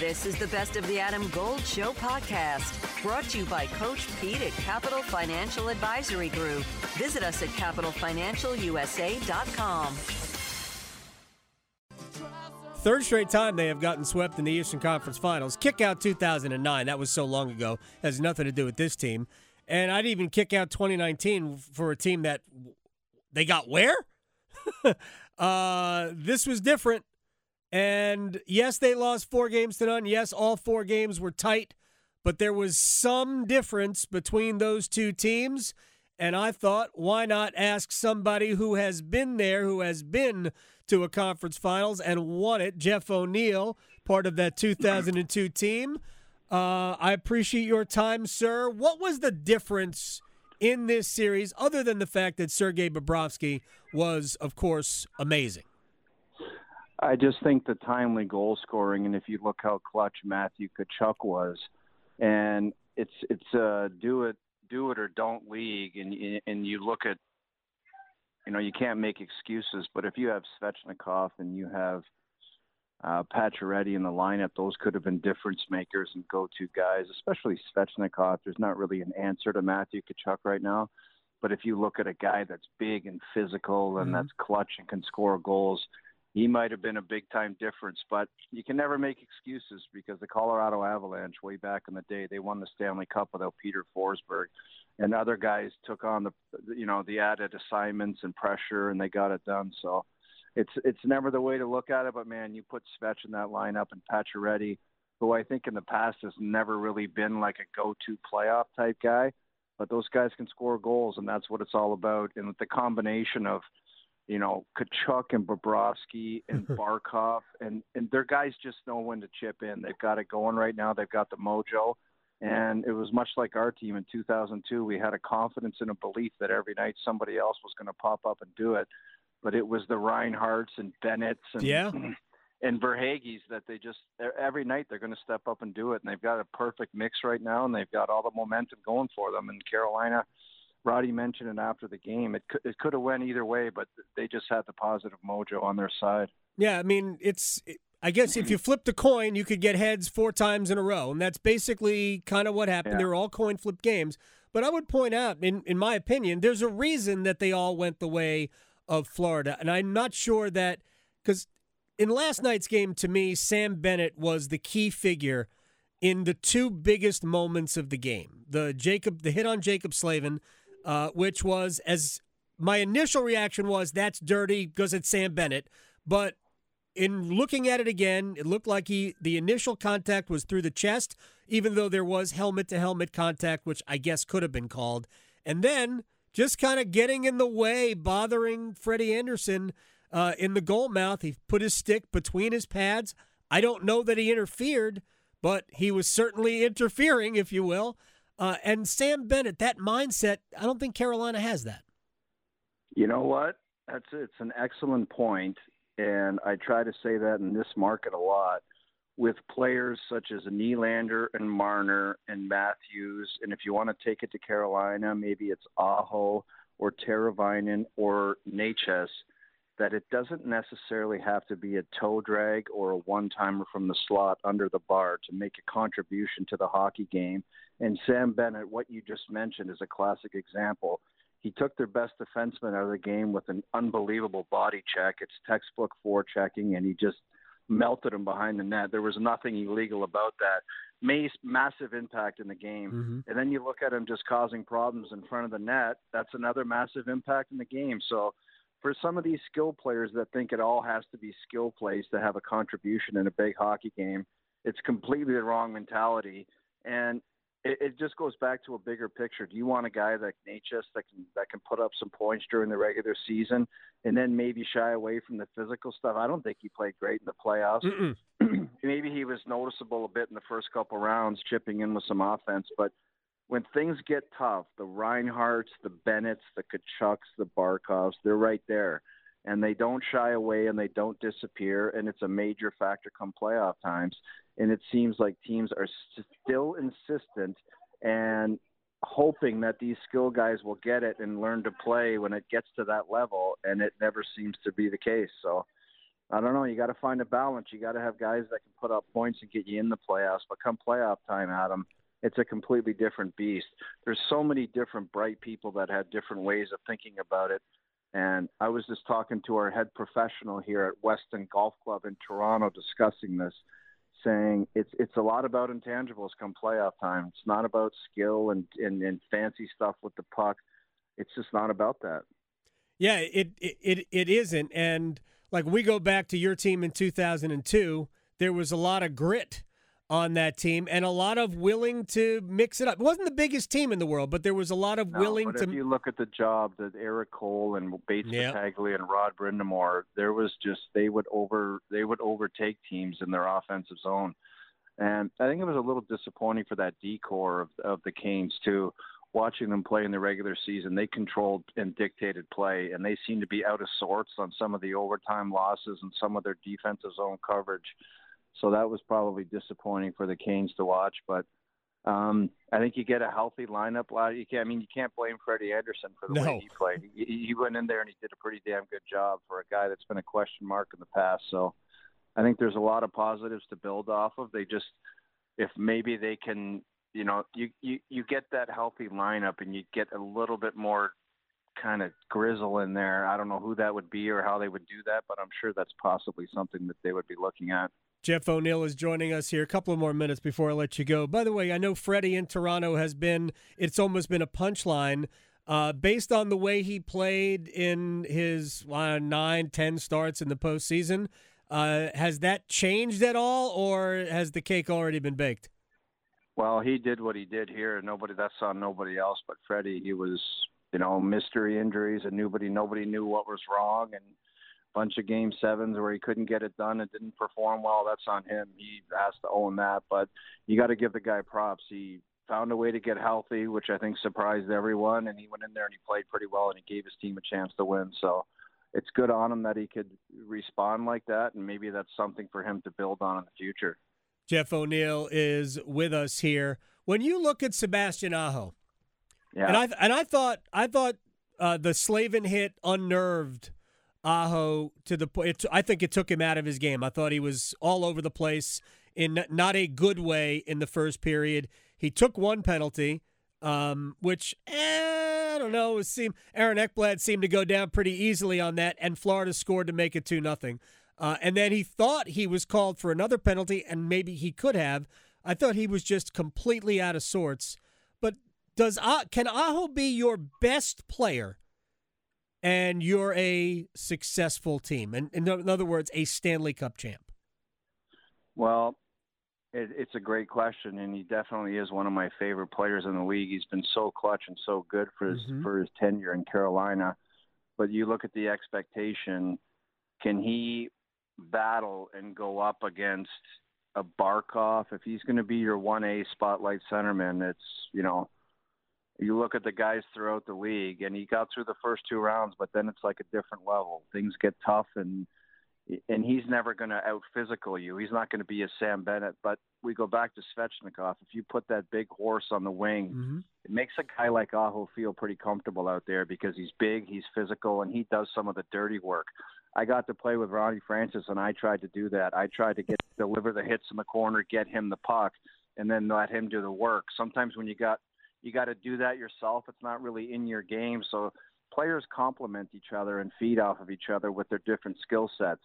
This is the Best of the Adam Gold Show podcast, brought to you by Coach Pete at Capital Financial Advisory Group. Visit us at capitalfinancialusa.com. Third straight time they have gotten swept in the Eastern Conference Finals. Kick out 2009. That was so long ago. Has nothing to do with this team. And I'd even kick out 2019 for a team that they got where? uh, this was different. And yes, they lost four games to none. Yes, all four games were tight, but there was some difference between those two teams. And I thought, why not ask somebody who has been there, who has been to a conference finals and won it, Jeff O'Neill, part of that 2002 team. Uh, I appreciate your time, sir. What was the difference in this series, other than the fact that Sergei Bobrovsky was, of course, amazing? I just think the timely goal scoring, and if you look how clutch Matthew Tkachuk was, and it's it's a do it do it or don't league, and and you look at, you know, you can't make excuses, but if you have Svechnikov and you have uh, Pacioretty in the lineup, those could have been difference makers and go-to guys, especially Svechnikov. There's not really an answer to Matthew Tkachuk right now, but if you look at a guy that's big and physical and mm-hmm. that's clutch and can score goals he might have been a big time difference. But you can never make excuses because the Colorado Avalanche, way back in the day, they won the Stanley Cup without Peter Forsberg, and other guys took on the you know the added assignments and pressure, and they got it done. So it's it's never the way to look at it. But man, you put Svech in that lineup and Pacioretty, who I think in the past has never really been like a go-to playoff type guy. But those guys can score goals, and that's what it's all about. And the combination of you know, Tkachuk and Bobrovsky and Barkov, and and their guys just know when to chip in. They've got it going right now. They've got the mojo, and it was much like our team in 2002. We had a confidence and a belief that every night somebody else was going to pop up and do it, but it was the Reinharts and Bennett's and yeah. and Verhaeghes that they just every night they're going to step up and do it, and they've got a perfect mix right now, and they've got all the momentum going for them. And Carolina Roddy mentioned it after the game. It could, it could have went either way, but they just had the positive mojo on their side. Yeah, I mean, it's. I guess if you flipped a coin, you could get heads four times in a row, and that's basically kind of what happened. Yeah. They were all coin flip games. But I would point out, in in my opinion, there's a reason that they all went the way of Florida, and I'm not sure that because in last night's game, to me, Sam Bennett was the key figure in the two biggest moments of the game: the Jaccob, the hit on Jaccob Slavin uh, which was as my initial reaction was that's dirty because it's Sam Bennett, but in looking at it again, it looked like he the initial contact was through the chest, even though there was helmet to helmet contact, which I guess could have been called, and then just kind of getting in the way, bothering Freddie Andersen uh, in the goal mouth. He put his stick between his pads. I don't know that he interfered, but he was certainly interfering, if you will. Uh, and Sam Bennett, that mindset, I don't think Carolina has that. You know what? That's it's an excellent point, and I try to say that in this market a lot with players such as Nylander and Marner and Matthews, and if you want to take it to Carolina, maybe it's Aho or Teravainen or Necas that it doesn't necessarily have to be a toe drag or a one timer from the slot under the bar to make a contribution to the hockey game. And Sam Bennett, what you just mentioned, is a classic example. He took their best defenseman out of the game with an unbelievable body check. It's textbook forechecking, and he just melted him behind the net. There was nothing illegal about that. May's massive impact in the game. Mm-hmm. And then you look at him just causing problems in front of the net. That's another massive impact in the game. So for some of these skill players that think it all has to be skill plays to have a contribution in a big hockey game, it's completely the wrong mentality. And it, it just goes back to a bigger picture. Do you want a guy like Necas that can that can put up some points during the regular season and then maybe shy away from the physical stuff? I don't think he played great in the playoffs. maybe he was noticeable a bit in the first couple rounds, chipping in with some offense, but – when things get tough, the Reinharts, the Bennetts, the Tkachuks, the Barkovs, they're right there. And they don't shy away and they don't disappear. And it's a major factor come playoff times. And it seems like teams are still insistent and hoping that these skill guys will get it and learn to play when it gets to that level. And it never seems to be the case. So I don't know. You got to find a balance. You got to have guys that can put up points and get you in the playoffs. But come playoff time, Adam, it's a completely different beast. There's so many different bright people that had different ways of thinking about it. And I was just talking to our head professional here at Weston Golf Club in Toronto discussing this, saying it's it's a lot about intangibles come playoff time. It's not about skill and, and, and fancy stuff with the puck. It's just not about that. Yeah, it it it isn't. And like we go back to your team in 2002, there was a lot of grit on that team and a lot of willing to mix it up. It wasn't the biggest team in the world, but there was a lot of no, willing but to. If you look at the job that Erik Cole and Bates yep. Battaglia and Rod Brind'Amour, there was just they would over they would overtake teams in their offensive zone, and I think it was a little disappointing for that decor of of the Canes too. Watching them play in the regular season, they controlled and dictated play, and they seemed to be out of sorts on some of the overtime losses and some of their defensive zone coverage so that was probably disappointing for the Canes to watch. But um, I think you get a healthy lineup. You can't. I mean, you can't blame Freddie Andersen for the no. way he played. He, he went in there and he did a pretty damn good job for a guy that's been a question mark in the past. So I think there's a lot of positives to build off of. They just, if maybe they can, you know, you you you get that healthy lineup and you get a little bit more kind of grizzle in there. I don't know who that would be or how they would do that, but I'm sure that's possibly something that they would be looking at. Jeff O'Neill is joining us here. A couple of more minutes before I let you go. By the way, I know Freddie in Toronto has been, it's almost been a punchline. Uh, based on the way he played in his uh, nine, ten starts in the postseason, uh, has that changed at all, or has the cake already been baked? Well, he did what he did here. Nobody that's on nobody else but Freddie. He was, you know, mystery injuries, and nobody nobody knew what was wrong, and bunch of game sevens where he couldn't get it done and didn't perform well. That's on him. He has to own that. But you got to give the guy props. He found a way to get healthy, which I think surprised everyone. And he went in there and he played pretty well and he gave his team a chance to win. So it's good on him that he could respond like that. And maybe that's something for him to build on in the future. Jeff O'Neill is with us here. When you look at Sebastian Aho, yeah. and I and I thought I thought uh, the Slavin hit unnerved Aho to the point. I think it took him out of his game. I thought he was all over the place in not a good way in the first period. He took one penalty, um, which eh, I don't know. Seemed Aaron Ekblad seemed to go down pretty easily on that, and Florida scored to make it two nothing. Uh, and then he thought he was called for another penalty, and maybe he could have. I thought he was just completely out of sorts. But does can Aho be your best player and you're a successful team, and in other words, a Stanley Cup champ? Well, it, it's a great question, and he definitely is one of my favorite players in the league. He's been so clutch and so good for his mm-hmm. for his tenure in Carolina. But you look at the expectation. Can he battle and go up against a Barkov? If he's going to be your one A spotlight centerman, it's you know you look at the guys throughout the league, and he got through the first two rounds, but then it's like a different level. Things get tough, and and he's never going to out physical you. He's not going to be a Sam Bennett. But we go back to Svechnikov. If you put that big horse on the wing, mm-hmm. it makes a guy like Aho feel pretty comfortable out there because he's big, he's physical, and he does some of the dirty work. I got to play with Ronnie Francis, and I tried to do that. I tried to get deliver the hits in the corner, get him the puck, and then let him do the work. Sometimes when you got you got to do that yourself. It's not really in your game. So players complement each other and feed off of each other with their different skill sets.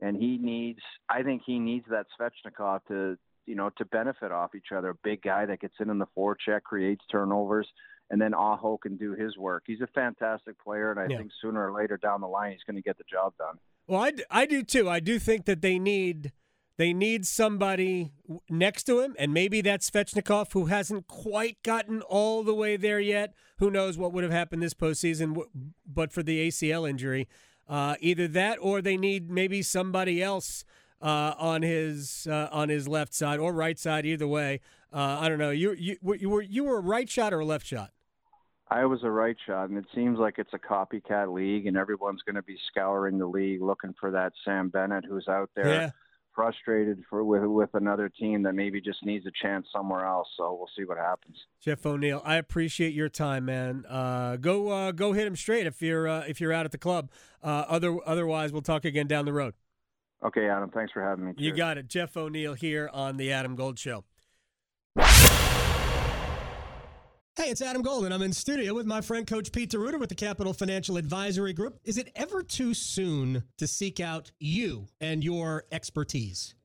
And he needs, I think he needs that Svechnikov to, you know, to benefit off each other. A big guy that gets in in the forecheck, creates turnovers, and then Aho can do his work. He's a fantastic player, and I yeah. think sooner or later down the line he's going to get the job done. Well, I, I do too. I do think that they need they need somebody next to him, and maybe that's Svechnikov, who hasn't quite gotten all the way there yet. Who knows what would have happened this postseason, but for the ACL injury, uh, either that or they need maybe somebody else uh, on his uh, on his left side or right side. Either way, uh, I don't know. You you you were you were a right shot or a left shot? I was a right shot, and it seems like it's a copycat league, and everyone's going to be scouring the league looking for that Sam Bennett who's out there. Yeah frustrated for with with another team that maybe just needs a chance somewhere else. So we'll see what happens. Jeff O'Neill, I appreciate your time, man. Uh, go uh, go hit him straight if you're uh, if you're out at the club. Uh, other otherwise, we'll talk again down the road. Okay, Adam. Thanks for having me. You got it. Jeff O'Neill here on the Adam Gold Show. Hey, it's Adam Golden. I'm in studio with my friend Coach Pete D'Arruda with the Capital Financial Advisory Group. Is it ever too soon to seek out you and your expertise?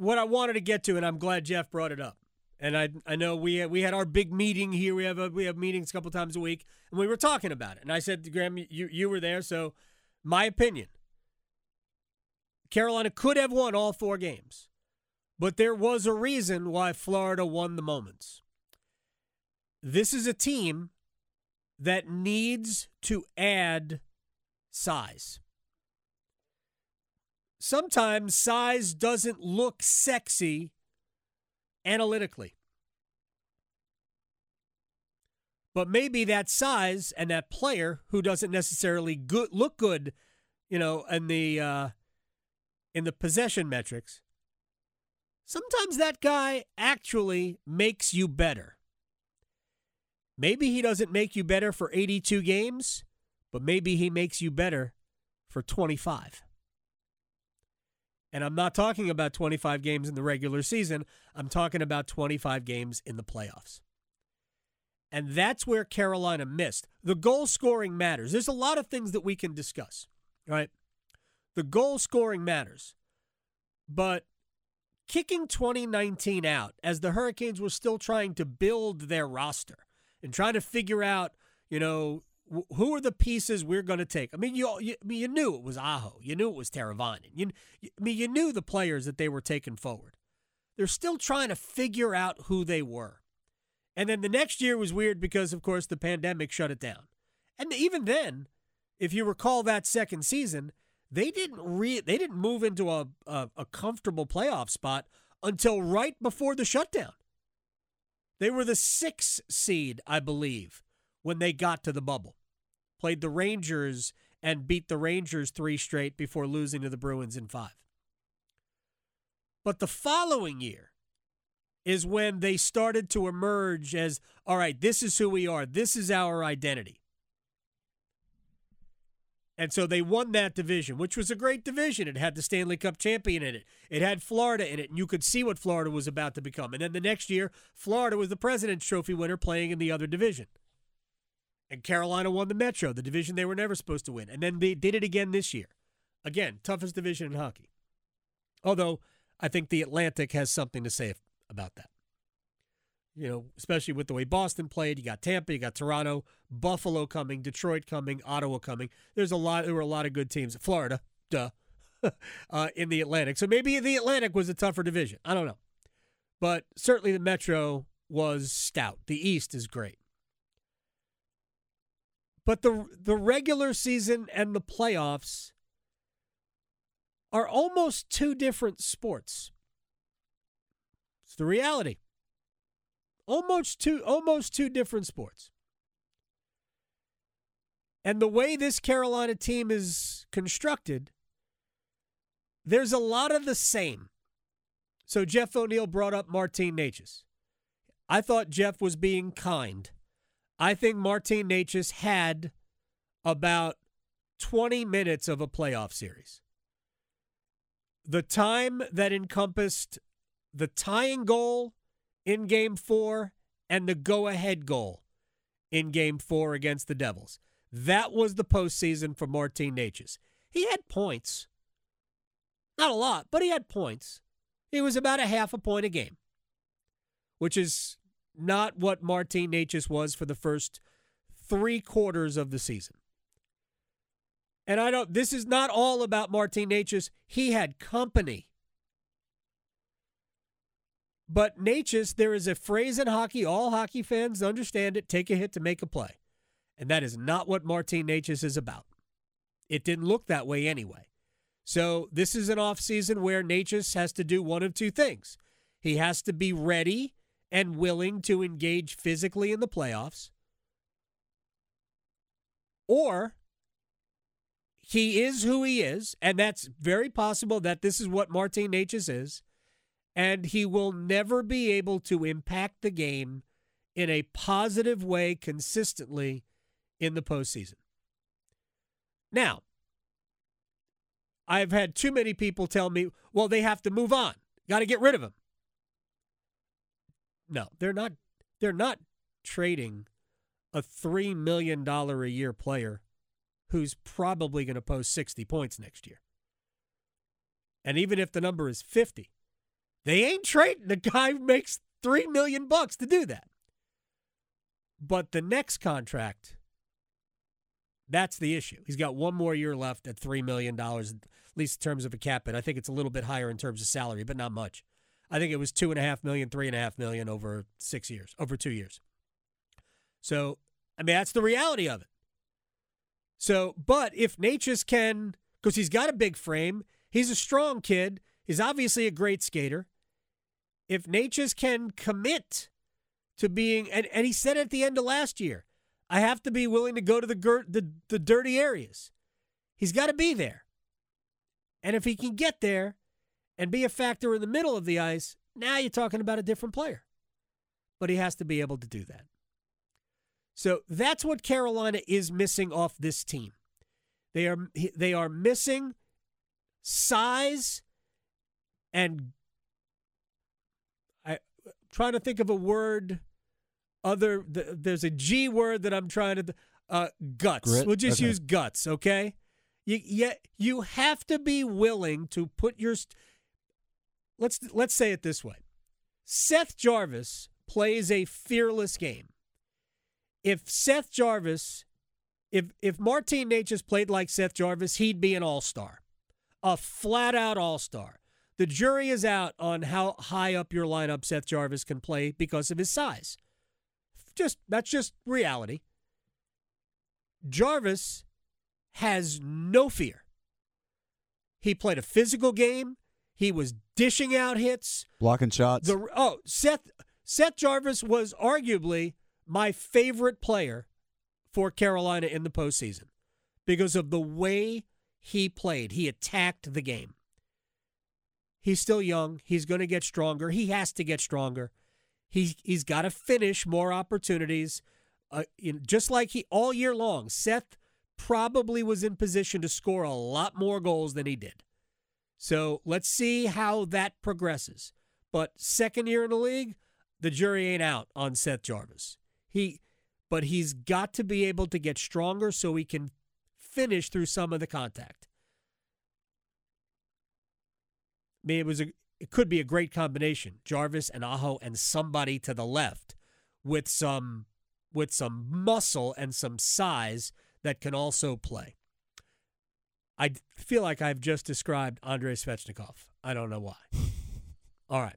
what I wanted to get to, and I'm glad Jeff brought it up. And I I know we we had our big meeting here. We have a, we have meetings a couple times a week, and we were talking about it. And I said Graham, you you were there, so my opinion. Carolina could have won all four games, but there was a reason why Florida won the moments. This is a team that needs to add size sometimes size doesn't look sexy analytically. But maybe that size and that player who doesn't necessarily good, look good, you know, in the uh, in the possession metrics, sometimes that guy actually makes you better. Maybe he doesn't make you better for 82 games, but maybe he makes you better for 25. And I'm not talking about 25 games in the regular season. I'm talking about 25 games in the playoffs. And that's where Carolina missed. The goal scoring matters. There's a lot of things that we can discuss, right? The goal scoring matters. But kicking 2019 out as the Hurricanes were still trying to build their roster and trying to figure out, you know, who are the pieces we're going to take? I mean, you, you, I mean, you knew it was Aho. You knew it was Teravainen. You, you, I mean, you knew the players that they were taking forward. They're still trying to figure out who they were. And then the next year was weird because, of course, the pandemic shut it down. And even then, if you recall that second season, they didn't re- they didn't move into a, a, a comfortable playoff spot until right before the shutdown. They were the sixth seed, I believe, when they got to the bubble played the Rangers and beat the Rangers three straight before losing to the Bruins in five. But the following year is when they started to emerge as all right, this is who we are, this is our identity. And so they won that division, which was a great division. It had the Stanley Cup champion in it. It had Florida in it, and you could see what Florida was about to become. And then the next year, Florida was the President's Trophy winner playing in the other division. And Carolina won the Metro, the division they were never supposed to win. And then they did it again this year. Again, toughest division in hockey. Although I think the Atlantic has something to say about that. You know, especially with the way Boston played. You got Tampa, you got Toronto, Buffalo coming, Detroit coming, Ottawa coming. There's a lot. There were a lot of good teams. Florida, duh, uh, in the Atlantic. So maybe the Atlantic was a tougher division. I don't know, but certainly the Metro was stout. The East is great. But the the regular season and the playoffs are almost two different sports. It's the reality. Almost two almost two different sports. And the way this Carolina team is constructed, there's a lot of the same. So Jeff O'Neill brought up Martin Necas. I thought Jeff was being kind I think Martin Necas had about 20 minutes of a playoff series. The time that encompassed the tying goal in game four and the go ahead goal in game four against the Devils. That was the postseason for Martin Necas. He had points. Not a lot, but he had points. He was about a half a point a game, which is not what Martin Necas was for the first three quarters of the season. And I don't, this is not all about Martin Necas. He had company. But Necas, there is a phrase in hockey, all hockey fans understand it take a hit to make a play. And that is not what Martin Necas is about. It didn't look that way anyway. So this is an offseason where Necas has to do one of two things. He has to be ready and willing to engage physically in the playoffs, or he is who he is, and that's very possible that this is what Martin Necas is, and he will never be able to impact the game in a positive way consistently in the postseason. Now, I've had too many people tell me, well, they have to move on. Got to get rid of him. No, they're not they're not trading a 3 million dollar a year player who's probably going to post 60 points next year. And even if the number is 50, they ain't trading the guy who makes 3 million bucks to do that. But the next contract that's the issue. He's got one more year left at $3 million, at least in terms of a cap hit. I think it's a little bit higher in terms of salary, but not much. I think it was two and a half million, three and a half million over six years, over two years. So, I mean, that's the reality of it. So, but if Necas can, because he's got a big frame, he's a strong kid, he's obviously a great skater. If Necas can commit to being, and, and he said at the end of last year, I have to be willing to go to the, the, the dirty areas. He's got to be there. And if he can get there and be a factor in the middle of the ice, now you're talking about a different player. But he has to be able to do that. So that's what Carolina is missing off this team. They are they are missing size and I trying to think of a word other the, there's a G word that I'm trying to uh, guts. Grit? We'll just Okay. use guts, okay? You you you have to be willing to put your let's let's say it this way. Seth Jarvis plays a fearless game. If Seth Jarvis if if Martin Necas played like Seth Jarvis, he'd be an all-star. A flat-out all-star. The jury is out on how high up your lineup Seth Jarvis can play because of his size. Just that's just reality. Jarvis has no fear. He played a physical game. He was dishing out hits. Blocking shots. The oh Seth Seth Jarvis was arguably my favorite player for Carolina in the postseason because of the way he played. He attacked the game. He's still young. He's going to get stronger. He has to get stronger. He he's got to finish more opportunities. Uh, in, just like he all year long, Seth probably was in position to score a lot more goals than he did. So let's see how that progresses. But second year in the league, the jury ain't out on Seth Jarvis. He, but he's got to be able to get stronger so he can finish through some of the contact. I mean, it was a, it could be a great combination: Jarvis and Aho and somebody to the left with some with some muscle and some size that can also play. I feel like I've just described Andrei Svechnikov. I don't know why. All right.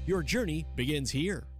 Your journey begins here.